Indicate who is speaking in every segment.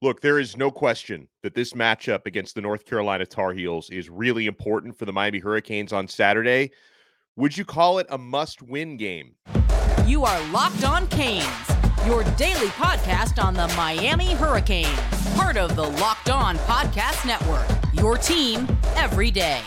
Speaker 1: Look, there is no question that this matchup against the North Carolina Tar Heels is really important for the Miami Hurricanes on Saturday. Would you call it a must win game?
Speaker 2: You are Locked On Canes, your daily podcast on the Miami Hurricanes, part of the Locked On Podcast Network, your team every day.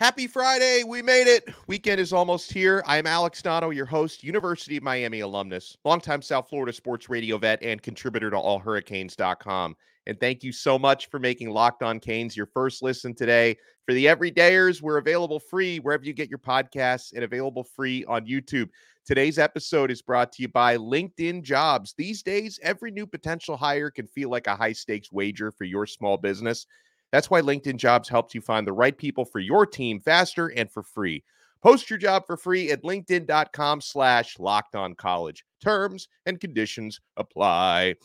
Speaker 1: Happy Friday. We made it. Weekend is almost here. I'm Alex Donno, your host, University of Miami alumnus, longtime South Florida sports radio vet, and contributor to allhurricanes.com. And thank you so much for making Locked On Canes your first listen today. For the everydayers, we're available free wherever you get your podcasts and available free on YouTube. Today's episode is brought to you by LinkedIn Jobs. These days, every new potential hire can feel like a high stakes wager for your small business. That's why LinkedIn Jobs helps you find the right people for your team faster and for free. Post your job for free at linkedin.com slash locked on college. Terms and conditions apply.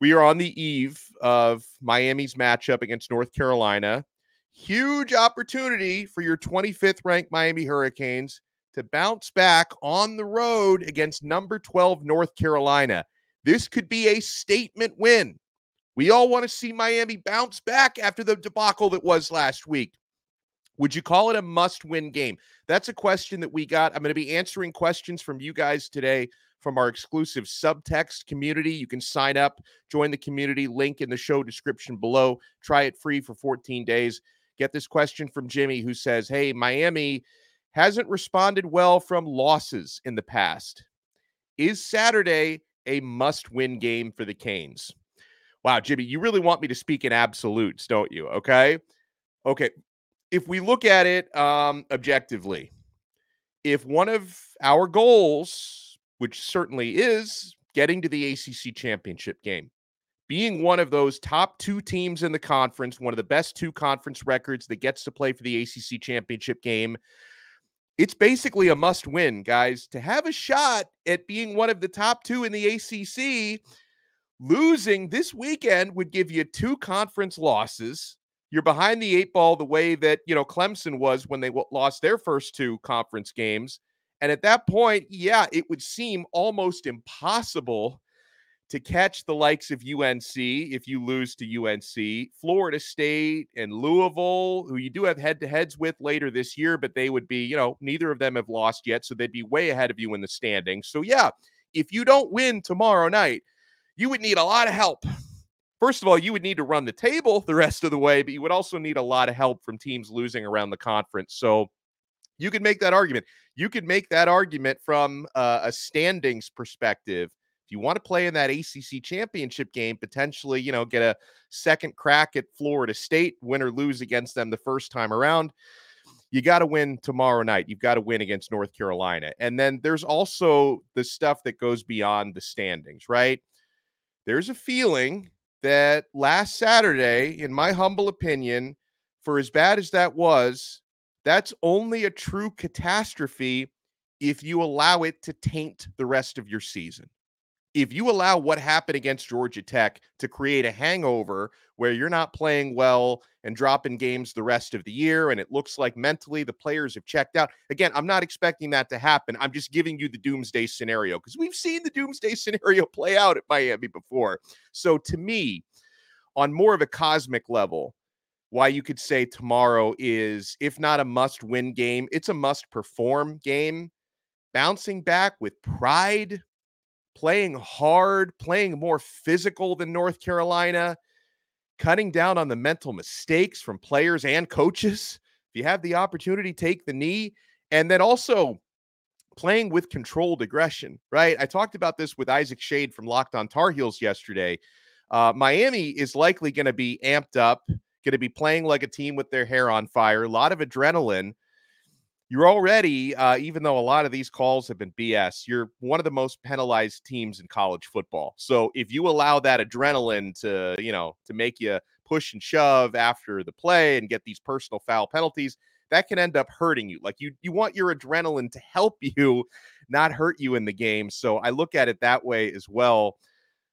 Speaker 1: We are on the eve of Miami's matchup against North Carolina. Huge opportunity for your 25th ranked Miami Hurricanes to bounce back on the road against number 12 North Carolina. This could be a statement win we all want to see Miami bounce back after the debacle that was last week. Would you call it a must win game? That's a question that we got. I'm going to be answering questions from you guys today from our exclusive subtext community. You can sign up, join the community, link in the show description below. Try it free for 14 days. Get this question from Jimmy who says, Hey, Miami hasn't responded well from losses in the past. Is Saturday a must win game for the Canes? Wow, Jimmy, you really want me to speak in absolutes, don't you? Okay. Okay. If we look at it um, objectively, if one of our goals, which certainly is getting to the ACC championship game, being one of those top two teams in the conference, one of the best two conference records that gets to play for the ACC championship game, it's basically a must win, guys. To have a shot at being one of the top two in the ACC, Losing this weekend would give you two conference losses. You're behind the eight ball the way that, you know, Clemson was when they w- lost their first two conference games. And at that point, yeah, it would seem almost impossible to catch the likes of UNC if you lose to UNC, Florida State, and Louisville, who you do have head to heads with later this year, but they would be, you know, neither of them have lost yet. So they'd be way ahead of you in the standings. So, yeah, if you don't win tomorrow night, you would need a lot of help. First of all, you would need to run the table the rest of the way, but you would also need a lot of help from teams losing around the conference. So you could make that argument. You could make that argument from uh, a standings perspective. If you want to play in that ACC championship game, potentially, you know, get a second crack at Florida State, win or lose against them the first time around you got to win tomorrow night. You've got to win against North Carolina. And then there's also the stuff that goes beyond the standings, right? There's a feeling that last Saturday, in my humble opinion, for as bad as that was, that's only a true catastrophe if you allow it to taint the rest of your season if you allow what happened against Georgia Tech to create a hangover where you're not playing well and dropping games the rest of the year, and it looks like mentally the players have checked out. Again, I'm not expecting that to happen. I'm just giving you the doomsday scenario because we've seen the doomsday scenario play out at Miami before. So to me, on more of a cosmic level, why you could say tomorrow is, if not a must win game, it's a must perform game. Bouncing back with pride playing hard, playing more physical than North Carolina, cutting down on the mental mistakes from players and coaches. If you have the opportunity, take the knee. And then also playing with controlled aggression, right? I talked about this with Isaac Shade from Locked on Tar Heels yesterday. Uh, Miami is likely going to be amped up, going to be playing like a team with their hair on fire, a lot of adrenaline you're already, uh, even though a lot of these calls have been BS, you're one of the most penalized teams in college football. So if you allow that adrenaline to, you know, to make you push and shove after the play and get these personal foul penalties, that can end up hurting you. Like you, you want your adrenaline to help you, not hurt you in the game. So I look at it that way as well.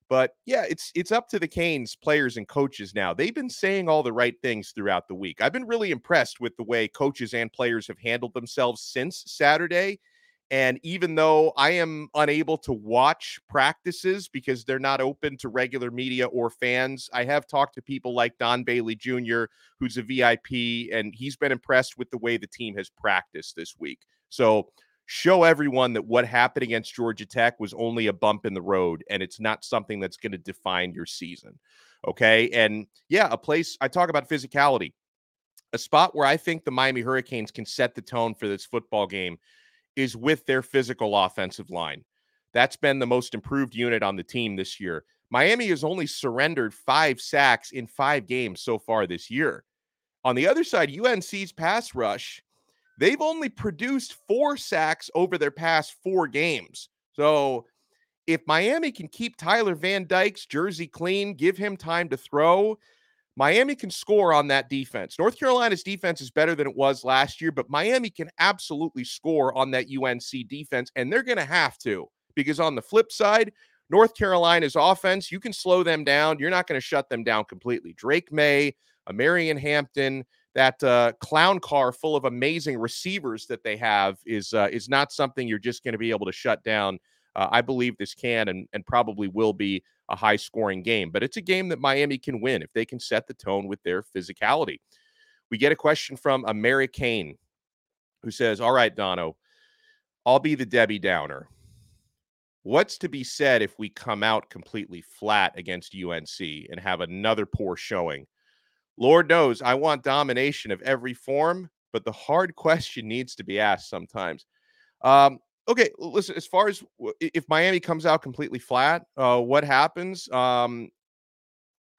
Speaker 1: But yeah, it's it's up to the Canes players and coaches now. They've been saying all the right things throughout the week. I've been really impressed with the way coaches and players have handled themselves since Saturday. And even though I am unable to watch practices because they're not open to regular media or fans, I have talked to people like Don Bailey Jr., who's a VIP, and he's been impressed with the way the team has practiced this week. So show everyone that what happened against Georgia Tech was only a bump in the road and it's not something that's going to define your season. Okay. And yeah, a place I talk about physicality, a spot where I think the Miami Hurricanes can set the tone for this football game is with their physical offensive line. That's been the most improved unit on the team this year. Miami has only surrendered five sacks in five games so far this year. On the other side, UNC's pass rush, they've only produced four sacks over their past four games. So if Miami can keep Tyler Van Dyke's jersey clean, give him time to throw, Miami can score on that defense. North Carolina's defense is better than it was last year, but Miami can absolutely score on that UNC defense, and they're going to have to because on the flip side, North Carolina's offense, you can slow them down. You're not going to shut them down completely. Drake Maye, Marion Hampton, that uh, clown car full of amazing receivers that they have is uh, is not something you're just going to be able to shut down. Uh, I believe this can and, and probably will be a high scoring game. But it's a game that Miami can win if they can set the tone with their physicality. We get a question from a Mary Kane who says, All right, Donno, I'll be the Debbie Downer. What's to be said if we come out completely flat against UNC and have another poor showing? Lord knows I want domination of every form, but the hard question needs to be asked sometimes. Um, okay, listen, as far as if Miami comes out completely flat, uh, what happens? Um,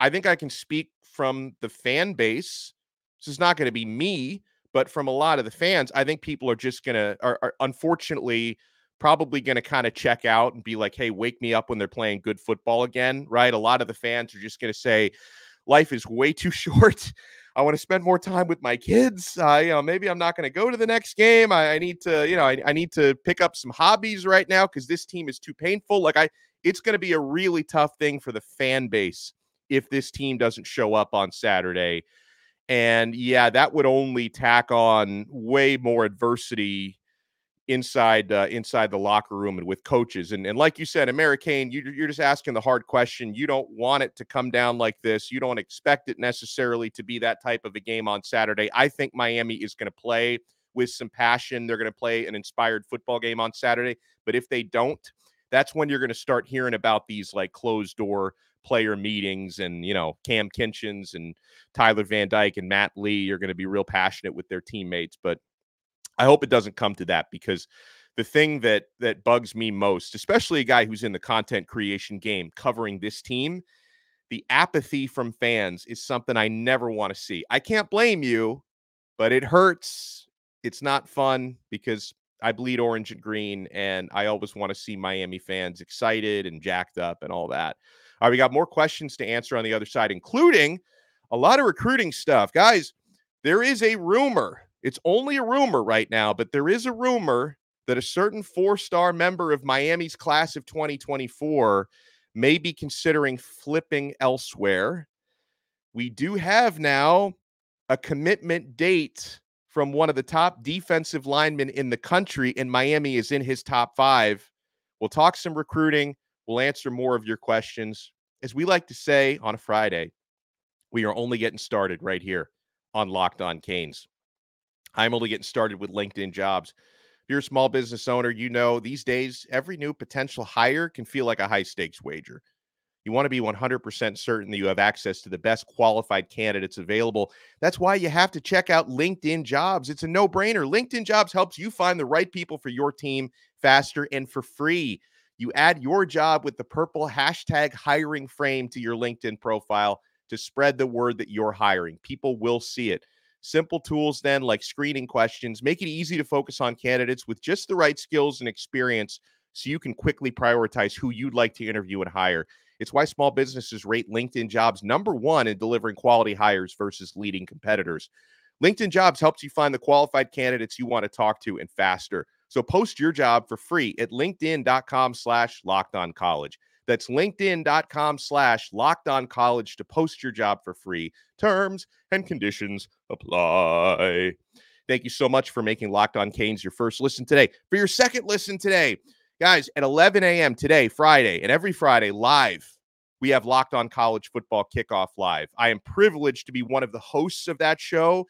Speaker 1: I think I can speak from the fan base. This is not going to be me, but from a lot of the fans, I think people are just going to, are, are unfortunately probably going to kind of check out and be like, hey, wake me up when they're playing good football again, right? A lot of the fans are just going to say, life is way too short. I want to spend more time with my kids. Uh, you know, maybe I'm not going to go to the next game. I, I need to, you know, I, I need to pick up some hobbies right now because this team is too painful. Like I, it's going to be a really tough thing for the fan base if this team doesn't show up on Saturday. And yeah, that would only tack on way more adversity inside uh, inside the locker room and with coaches. And, and like you said, American, you, you're just asking the hard question. You don't want it to come down like this. You don't expect it necessarily to be that type of a game on Saturday. I think Miami is going to play with some passion. They're going to play an inspired football game on Saturday. But if they don't, that's when you're going to start hearing about these like closed door player meetings and you know Cam Kinchens and Tyler Van Dyke and Matt Lee are going to be real passionate with their teammates but I hope it doesn't come to that because the thing that that bugs me most, especially a guy who's in the content creation game covering this team, the apathy from fans is something I never want to see. I can't blame you, but it hurts. It's not fun because I bleed orange and green, and I always want to see Miami fans excited and jacked up and all that. All right, we got more questions to answer on the other side, including a lot of recruiting stuff. Guys, there is a rumor it's only a rumor right now, but there is a rumor that a certain four star member of Miami's class of 2024 may be considering flipping elsewhere. We do have now a commitment date from one of the top defensive linemen in the country, and Miami is in his top five. We'll talk some recruiting. We'll answer more of your questions. As we like to say on a Friday, we are only getting started right here on Locked On Canes. I'm only getting started with LinkedIn jobs. If you're a small business owner, you know these days every new potential hire can feel like a high stakes wager. You want to be 100% certain that you have access to the best qualified candidates available. That's why you have to check out LinkedIn Jobs. It's a no brainer. LinkedIn Jobs helps you find the right people for your team faster and for free. You add your job with the purple hashtag hiring frame to your LinkedIn profile to spread the word that you're hiring. People will see it. Simple tools, then, like screening questions, make it easy to focus on candidates with just the right skills and experience so you can quickly prioritize who you'd like to interview and hire. It's why small businesses rate LinkedIn jobs number one in delivering quality hires versus leading competitors. LinkedIn jobs helps you find the qualified candidates you want to talk to and faster. So post your job for free at LinkedIn.com slash locked on college. That's linkedin.com slash locked on college to post your job for free. Terms and conditions apply. Thank you so much for making Locked On Canes your first listen today. For your second listen today, guys, at 11 a.m. today, Friday, and every Friday live, we have Locked On College Football Kickoff Live. I am privileged to be one of the hosts of that show.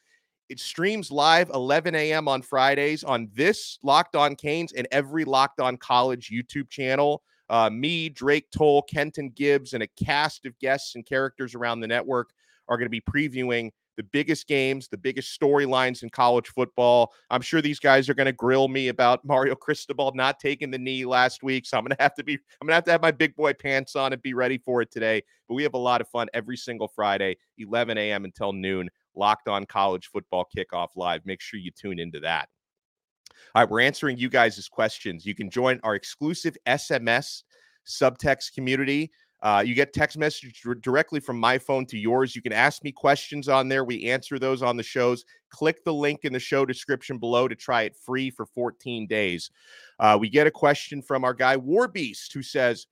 Speaker 1: It streams live 11 a.m. on Fridays on this Locked On Canes and every Locked On College YouTube channel. Uh, me, Drake Toll, Kenton Gibbs, and a cast of guests and characters around the network are going to be previewing the biggest games, the biggest storylines in college football. I'm sure these guys are going to grill me about Mario Cristobal not taking the knee last week. So I'm going to have to be, I'm going to have to have my big boy pants on and be ready for it today. But we have a lot of fun every single Friday, 11 a.m. until noon, locked on college football kickoff live. Make sure you tune into that. All right, we're answering you guys' questions. You can join our exclusive SMS subtext community. Uh, you get text message directly from my phone to yours. You can ask me questions on there. We answer those on the shows. Click the link in the show description below to try it free for 14 days. Uh, we get a question from our guy Warbeast who says,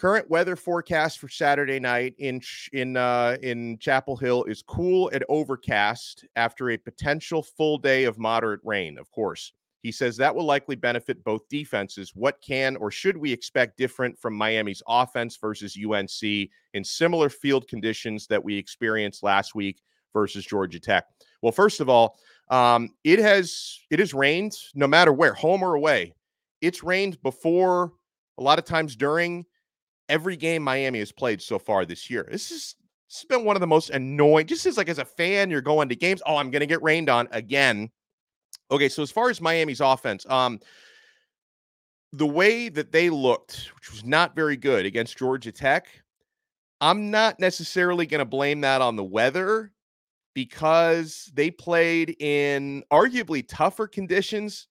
Speaker 1: Current weather forecast for Saturday night in in uh, in Chapel Hill is cool and overcast after a potential full day of moderate rain. Of course, he says that will likely benefit both defenses. What can or should we expect different from Miami's offense versus UNC in similar field conditions that we experienced last week versus Georgia Tech? Well, first of all, um, it has it has rained no matter where, home or away. It's rained before, a lot of times during every game Miami has played so far this year. This is has been one of the most annoying. Just as like as a fan, you're going to games. Oh, I'm going to get rained on again Okay, so as far as Miami's offense, um, the way that they looked, which was not very good against Georgia Tech, I'm not necessarily going to blame that on the weather because they played in arguably tougher conditions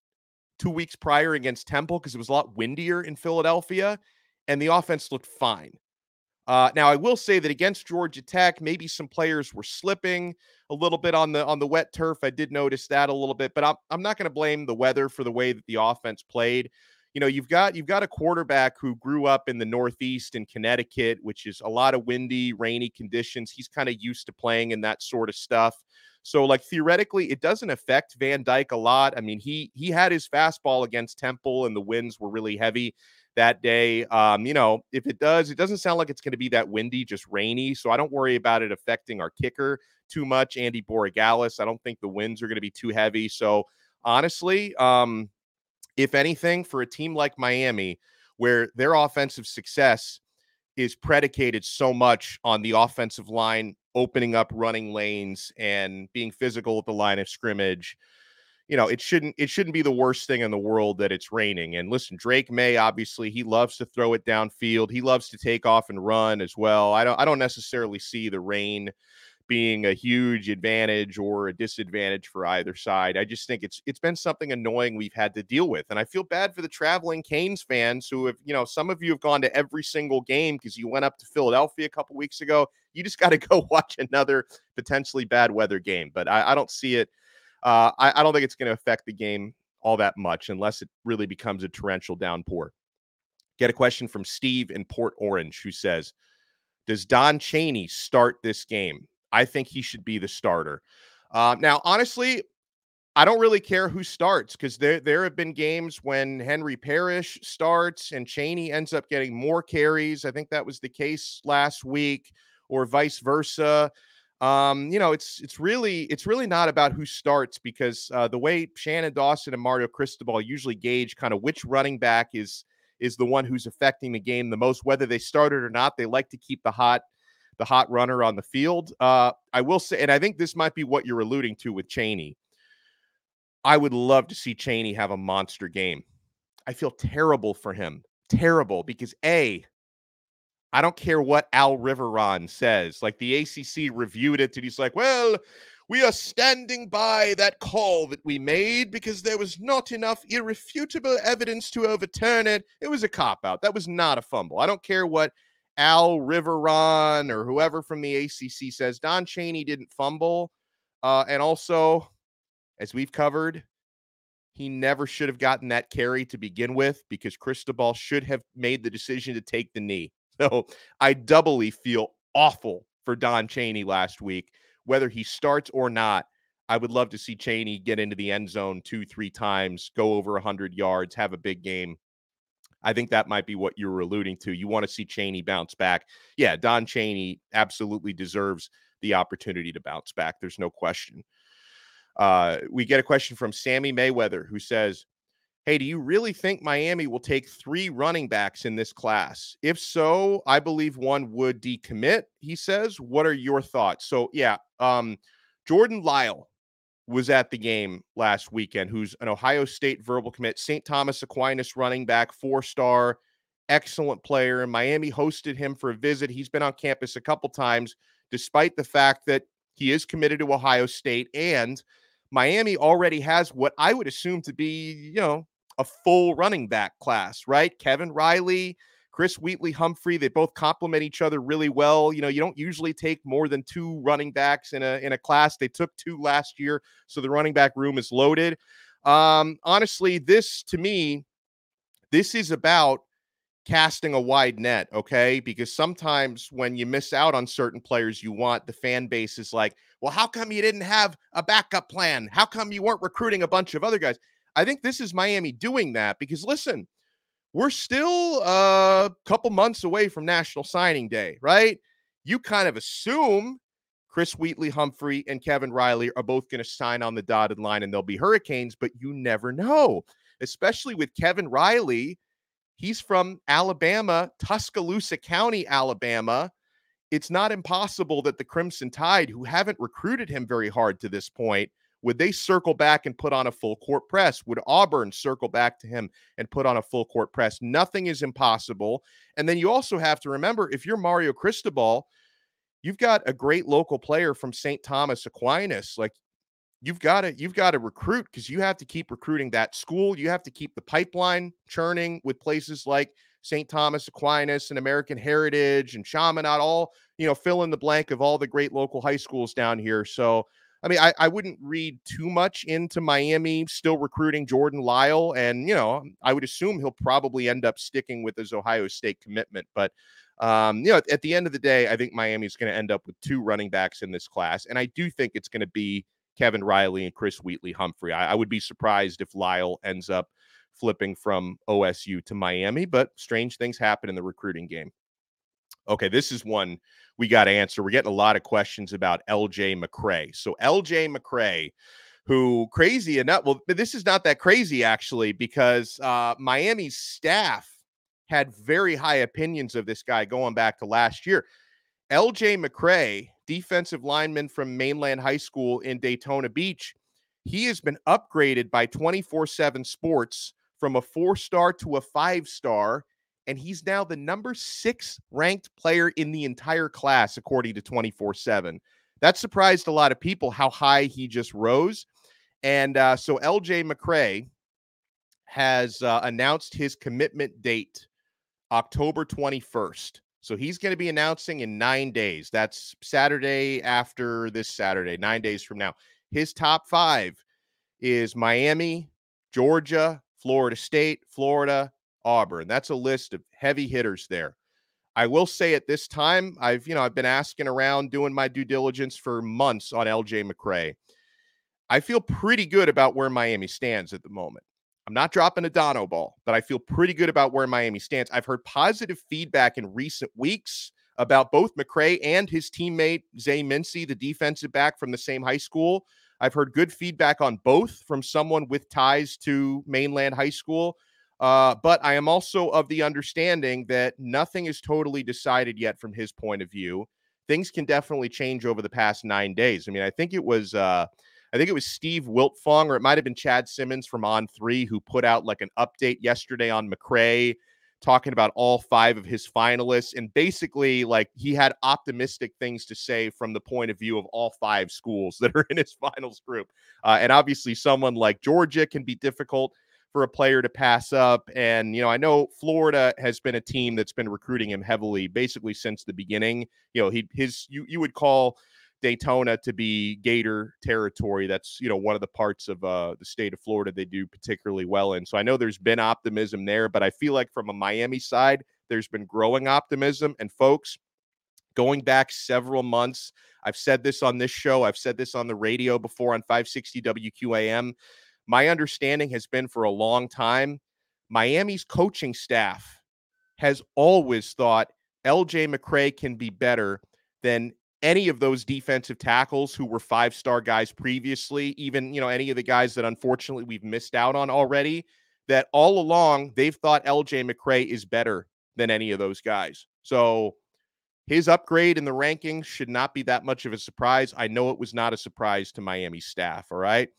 Speaker 1: two weeks prior against Temple because it was a lot windier in Philadelphia and the offense looked fine. Uh, now I will say that against Georgia Tech, maybe some players were slipping a little bit on the on the wet turf. I did notice that a little bit, but I'm I'm not going to blame the weather for the way that the offense played. You know, you've got you've got a quarterback who grew up in the Northeast in Connecticut, which is a lot of windy, rainy conditions. He's kind of used to playing in that sort of stuff. So, like theoretically, it doesn't affect Van Dyke a lot. I mean, he he had his fastball against Temple, and the winds were really heavy that day. Um, you know, if it does, it doesn't sound like it's going to be that windy, just rainy. So I don't worry about it affecting our kicker too much. Andy Borregales. I don't think the winds are going to be too heavy. So honestly, um, if anything, for a team like Miami, where their offensive success is predicated so much on the offensive line opening up running lanes and being physical at the line of scrimmage you know, it shouldn't it shouldn't be the worst thing in the world that it's raining. And listen, Drake Maye obviously he loves to throw it downfield. He loves to take off and run as well. I don't I don't necessarily see the rain being a huge advantage or a disadvantage for either side. I just think it's it's been something annoying we've had to deal with. And I feel bad for the traveling Canes fans who have, you know, some of you have gone to every single game because you went up to Philadelphia a couple weeks ago. You just got to go watch another potentially bad weather game. But I, I don't see it uh, I, I don't think it's going to affect the game all that much unless it really becomes a torrential downpour. Get a question from Steve in Port Orange who says, Does Don Chaney start this game? I think he should be the starter. Uh, now, honestly, I don't really care who starts because there there have been games when Henry Parrish starts and Chaney ends up getting more carries. I think that was the case last week, or vice versa um, you know, it's it's really it's really not about who starts because uh, the way Shannon Dawson and Mario Cristobal usually gauge kind of which running back is is the one who's affecting the game the most, whether they started or not. They like to keep the hot the hot runner on the field. Uh, I will say, and I think this might be what you're alluding to with Chaney. I would love to see Chaney have a monster game. I feel terrible for him, terrible because a I don't care what Al Riveron says. Like the ACC reviewed it, and he's like, well, we are standing by that call that we made because there was not enough irrefutable evidence to overturn it. It was a cop out. That was not a fumble. I don't care what Al Riveron or whoever from the ACC says. Don Chaney didn't fumble. Uh, and also, as we've covered, he never should have gotten that carry to begin with because Cristobal should have made the decision to take the knee. So I doubly feel awful for Don Chaney last week. Whether he starts or not, I would love to see Chaney get into the end zone two, three times, go over 100 yards, have a big game. I think that might be what you were alluding to. You want to see Chaney bounce back. Yeah, Don Chaney absolutely deserves the opportunity to bounce back. There's no question. Uh, we get a question from Sammy Mayweather who says, Hey, do you really think Miami will take three running backs in this class? If so, I believe one would decommit, he says. What are your thoughts? So, yeah, um, Jordan Lyle was at the game last weekend, who's an Ohio State verbal commit, St. Thomas Aquinas running back, four star, excellent player. And Miami hosted him for a visit. He's been on campus a couple times, despite the fact that he is committed to Ohio State. And Miami already has what I would assume to be, you know, a full running back class, right? Kevin Riley, Chris Wheatley, Humphrey, they both complement each other really well. You know, you don't usually take more than two running backs in a in a class. They took two last year, so the running back room is loaded. Um, honestly, this to me, this is about casting a wide net, okay? Because sometimes when you miss out on certain players you want, the fan base is like, well, how come you didn't have a backup plan? How come you weren't recruiting a bunch of other guys? I think this is Miami doing that because listen, we're still a couple months away from National Signing Day, right? You kind of assume Chris Wheatley, Humphrey, and Kevin Riley are both going to sign on the dotted line and they'll be Hurricanes, but you never know, especially with Kevin Riley. He's from Alabama, Tuscaloosa County, Alabama. It's not impossible that the Crimson Tide, who haven't recruited him very hard to this point, would they circle back and put on a full court press? Would Auburn circle back to him and put on a full court press? Nothing is impossible. And then you also have to remember if you're Mario Cristobal, you've got a great local player from St. Thomas Aquinas. Like you've got to you've got to recruit because you have to keep recruiting that school. You have to keep the pipeline churning with places like St. Thomas Aquinas and American Heritage and Chaminade, all you know, fill in the blank of all the great local high schools down here. So I mean, I, I wouldn't read too much into Miami still recruiting Jordan Lyle. And, you know, I would assume he'll probably end up sticking with his Ohio State commitment. But, um, you know, at, at the end of the day, I think Miami's going to end up with two running backs in this class. And I do think it's going to be Kevin Riley and Chris Wheatley Humphrey. I, I would be surprised if Lyle ends up flipping from OSU to Miami, but strange things happen in the recruiting game. Okay, this is one we got to answer. We're getting a lot of questions about LJ McCray. So LJ McCray, who crazy enough, well, this is not that crazy actually, because uh, Miami's staff had very high opinions of this guy going back to last year. LJ McCray, defensive lineman from Mainland High School in Daytona Beach, he has been upgraded by 24 7 Sports from a four star to a five star and he's now the number six ranked player in the entire class, according to 24 7. That surprised a lot of people how high he just rose. And uh, so LJ McCray has uh, announced his commitment date, October 21st. So he's going to be announcing in nine days. That's Saturday after this Saturday, nine days from now. His top five is Miami, Georgia, Florida State, Florida, Auburn. That's a list of heavy hitters there. I will say at this time, I've you know I've been asking around, doing my due diligence for months on LJ McCray. I feel pretty good about where Miami stands at the moment. I'm not dropping a Donno ball, but I feel pretty good about where Miami stands. I've heard positive feedback in recent weeks about both McCray and his teammate Zay Mincy, the defensive back from the same high school. I've heard good feedback on both from someone with ties to mainland high school. Uh, but I am also of the understanding that nothing is totally decided yet from his point of view. Things can definitely change over the past nine days. I mean, I think it was uh, I think it was Steve Wiltfong, or it might have been Chad Simmons from On Three, who put out like an update yesterday on McCray, talking about all five of his finalists, and basically like he had optimistic things to say from the point of view of all five schools that are in his finals group. Uh, and obviously, someone like Georgia can be difficult for a player to pass up. And, you know, I know Florida has been a team that's been recruiting him heavily basically since the beginning. You know, he his you you would call Daytona to be Gator territory. That's, you know, one of the parts of uh, the state of Florida they do particularly well in. So I know there's been optimism there, but I feel like from a Miami side, there's been growing optimism. And folks, going back several months, I've said this on this show, I've said this on the radio before on 560 WQAM. My understanding has been for a long time Miami's coaching staff has always thought LJ McCray can be better than any of those defensive tackles who were five star guys previously, even, you know, any of the guys that unfortunately we've missed out on already, that all along they've thought LJ McCray is better than any of those guys. So his upgrade in the rankings should not be that much of a surprise. I know it was not a surprise to Miami staff. All right.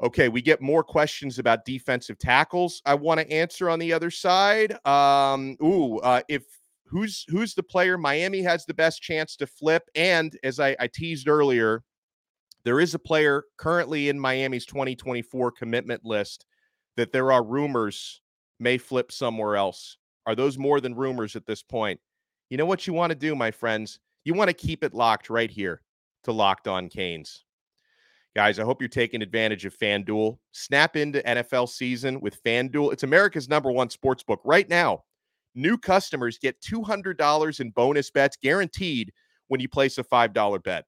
Speaker 1: Okay, we get more questions about defensive tackles. I want to answer on the other side. Um, ooh, uh, if who's who's the player Miami has the best chance to flip? And as I, I teased earlier, there is a player currently in Miami's 2024 commitment list that there are rumors may flip somewhere else. Are those more than rumors at this point? You know what you want to do, my friends? You want to keep it locked right here to Locked On Canes. Guys, I hope you're taking advantage of FanDuel. Snap into NFL season with FanDuel. It's America's number one sports book. Right now, new customers get $200 in bonus bets guaranteed when you place a $5 bet.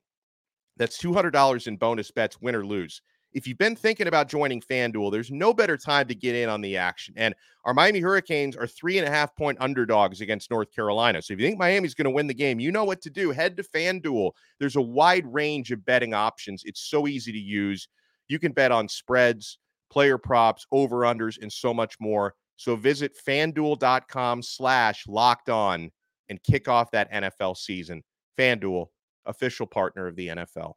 Speaker 1: That's $200 in bonus bets, win or lose if you've been thinking about joining FanDuel, there's no better time to get in on the action. And our Miami Hurricanes are three and a half point underdogs against North Carolina. So if you think Miami's going to win the game, you know what to do. Head to FanDuel. There's a wide range of betting options. It's so easy to use. You can bet on spreads, player props, over unders, and so much more. So visit fanduel.com slash locked on and kick off that NFL season. FanDuel, official partner of the NFL.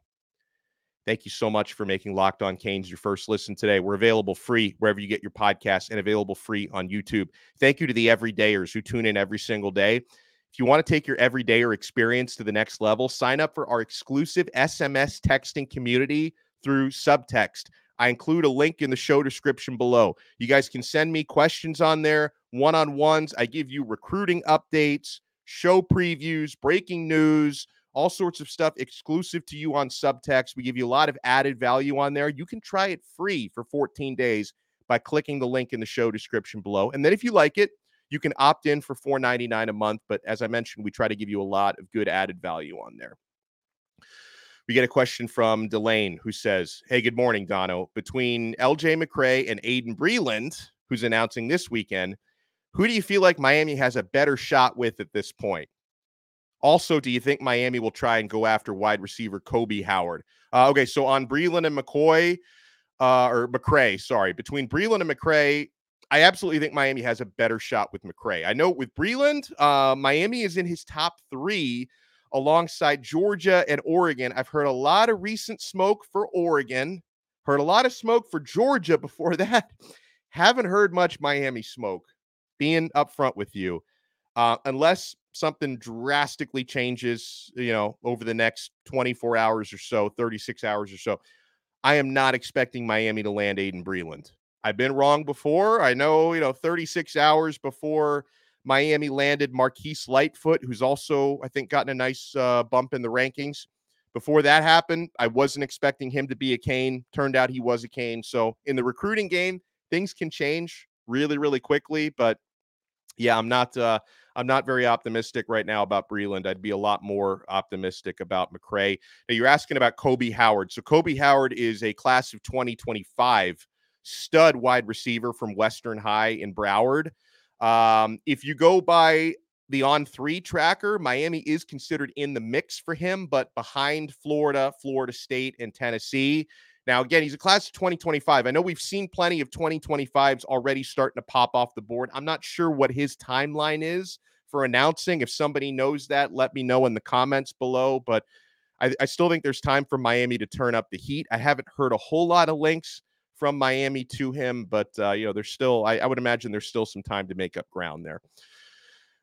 Speaker 1: Thank you so much for making Locked On Canes your first listen today. We're available free wherever you get your podcasts and available free on YouTube. Thank you to the everydayers who tune in every single day. If you want to take your everydayer experience to the next level, sign up for our exclusive SMS texting community through Subtext. I include a link in the show description below. You guys can send me questions on there, one on ones. I give you recruiting updates, show previews, breaking news all sorts of stuff exclusive to you on subtext. We give you a lot of added value on there. You can try it free for 14 days by clicking the link in the show description below. And then if you like it, you can opt in for $4.99 a month. But as I mentioned, we try to give you a lot of good added value on there. We get a question from Delane who says, Hey, good morning, Donno. Between LJ McCray and Aiden Breland, who's announcing this weekend, who do you feel like Miami has a better shot with at this point? Also, do you think Miami will try and go after wide receiver Kobe Howard? Uh, okay, so on Breeland and McCoy, uh, or McCray, sorry, between Breeland and McCray, I absolutely think Miami has a better shot with McCray. I know with Breeland, uh, Miami is in his top three alongside Georgia and Oregon. I've heard a lot of recent smoke for Oregon, heard a lot of smoke for Georgia before that. Haven't heard much Miami smoke, being upfront with you. Uh, unless something drastically changes, you know, over the next 24 hours or so, 36 hours or so, I am not expecting Miami to land Aiden Breeland. I've been wrong before. I know, you know, 36 hours before Miami landed Marquise Lightfoot, who's also, I think, gotten a nice uh, bump in the rankings. Before that happened, I wasn't expecting him to be a Cane. Turned out he was a Cane. So in the recruiting game, things can change really, really quickly. But yeah, I'm not. Uh, I'm not very optimistic right now about Breland. I'd be a lot more optimistic about McCray. Now, you're asking about Kobe Howard. So, Kobe Howard is a class of 2025 stud wide receiver from Western High in Broward. Um, if you go by the on three tracker, Miami is considered in the mix for him, but behind Florida, Florida State, and Tennessee. Now, again, he's a class of 2025. I know we've seen plenty of 2025s already starting to pop off the board. I'm not sure what his timeline is for announcing. If somebody knows that, let me know in the comments below. But I, I still think there's time for Miami to turn up the heat. I haven't heard a whole lot of links from Miami to him, but uh, you know, there's still I, I, would imagine there's still some time to make up ground there.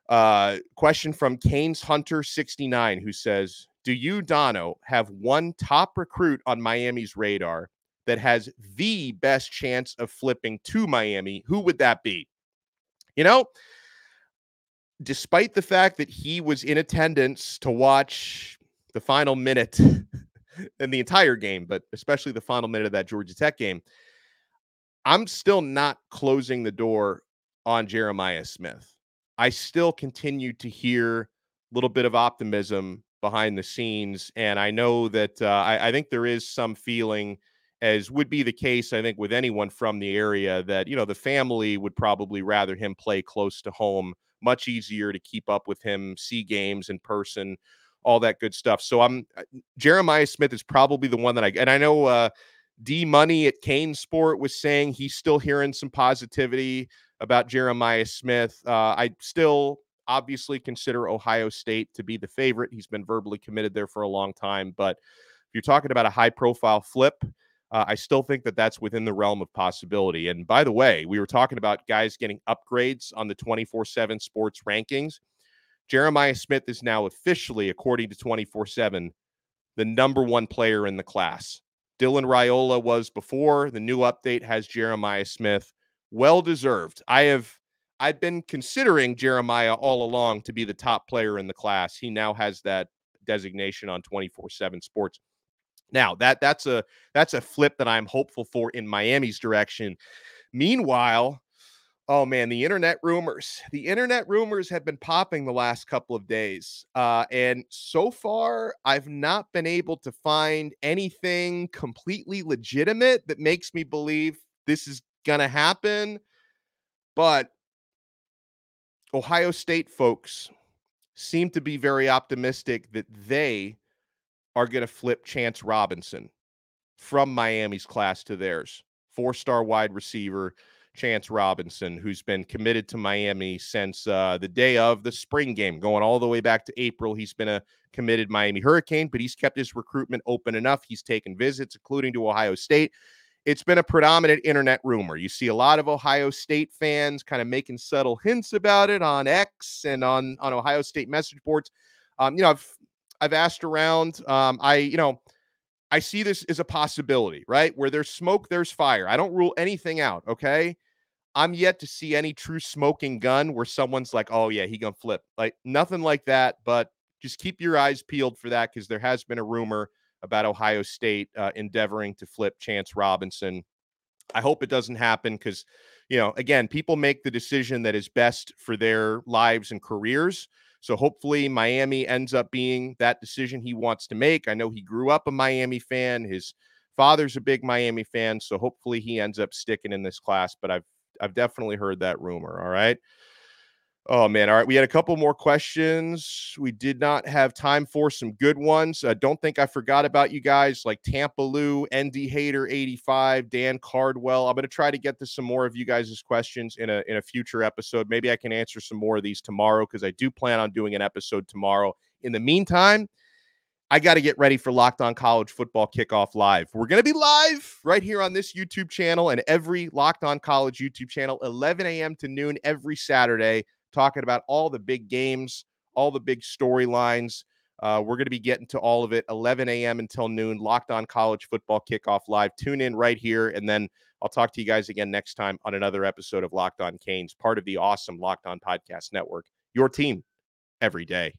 Speaker 1: Uh, question from Canes Hunter 69 who says, do you, Donno, have one top recruit on Miami's radar that has the best chance of flipping to Miami? Who would that be? You know, despite the fact that he was in attendance to watch the final minute in the entire game, but especially the final minute of that Georgia Tech game, I'm still not closing the door on Jeremiah Smith. I still continue to hear a little bit of optimism behind the scenes. And I know that uh, I, I think there is some feeling, as would be the case, I think, with anyone from the area, that, you know, the family would probably rather him play close to home. Much easier to keep up with him, see games in person, all that good stuff. So I'm uh, Jeremiah Smith is probably the one that I and I know uh D Money at CaneSport was saying he's still hearing some positivity about Jeremiah Smith. Uh, I still obviously consider Ohio State to be the favorite. He's been verbally committed there for a long time. But if you're talking about a high profile flip, uh, I still think that that's within the realm of possibility. And by the way, we were talking about guys getting upgrades on the 24 7 sports rankings. Jeremiah Smith is now officially, according to 24 7, the number one player in the class. Dylan Raiola was before. The new update has Jeremiah Smith. Well deserved. I have I've been considering Jeremiah all along to be the top player in the class. He now has that designation on 24/7 Sports. Now, that that's a that's a flip that I'm hopeful for in Miami's direction. Meanwhile, oh man, the internet rumors. The internet rumors have been popping the last couple of days. Uh, and so far, I've not been able to find anything completely legitimate that makes me believe this is gonna happen. But Ohio State folks seem to be very optimistic that they are going to flip Chance Robinson from Miami's class to theirs. Four star wide receiver, Chance Robinson, who's been committed to Miami since uh, the day of the spring game, going all the way back to April. He's been a committed Miami Hurricane, but he's kept his recruitment open enough. He's taken visits, including to Ohio State it's been a predominant internet rumor. You see a lot of Ohio State fans kind of making subtle hints about it on X and on on Ohio State message boards. Um, you know, I've I've asked around. Um, I you know, I see this as a possibility, right? Where there's smoke, there's fire. I don't rule anything out. Okay. I'm yet to see any true smoking gun where someone's like, "Oh yeah, he gonna flip." Like nothing like that. But just keep your eyes peeled for that because there has been a rumor about Ohio State uh, endeavoring to flip Chance Robinson. I hope it doesn't happen because, you know, again, people make the decision that is best for their lives and careers. So hopefully Miami ends up being that decision he wants to make. I know he grew up a Miami fan. His father's a big Miami fan, so hopefully he ends up sticking in this class, but I've I've definitely heard that rumor, all right? Oh man! All right, we had a couple more questions. We did not have time for some good ones. I don't think I forgot about you guys, like Tampa Lou, ND Hater eighty five, Dan Cardwell. I'm going to try to get to some more of you guys' questions in a in a future episode. Maybe I can answer some more of these tomorrow because I do plan on doing an episode tomorrow. In the meantime, I got to get ready for Locked On College Football Kickoff Live. We're going to be live right here on this YouTube channel and every Locked On College YouTube channel, 11 a.m. to noon every Saturday talking about all the big games, all the big storylines. Uh, we're going to be getting to all of it 11 a.m. until noon, locked on college football kickoff live. Tune in right here. And then I'll talk to you guys again next time on another episode of Locked On Canes, part of the awesome Locked On Podcast Network. Your team every day.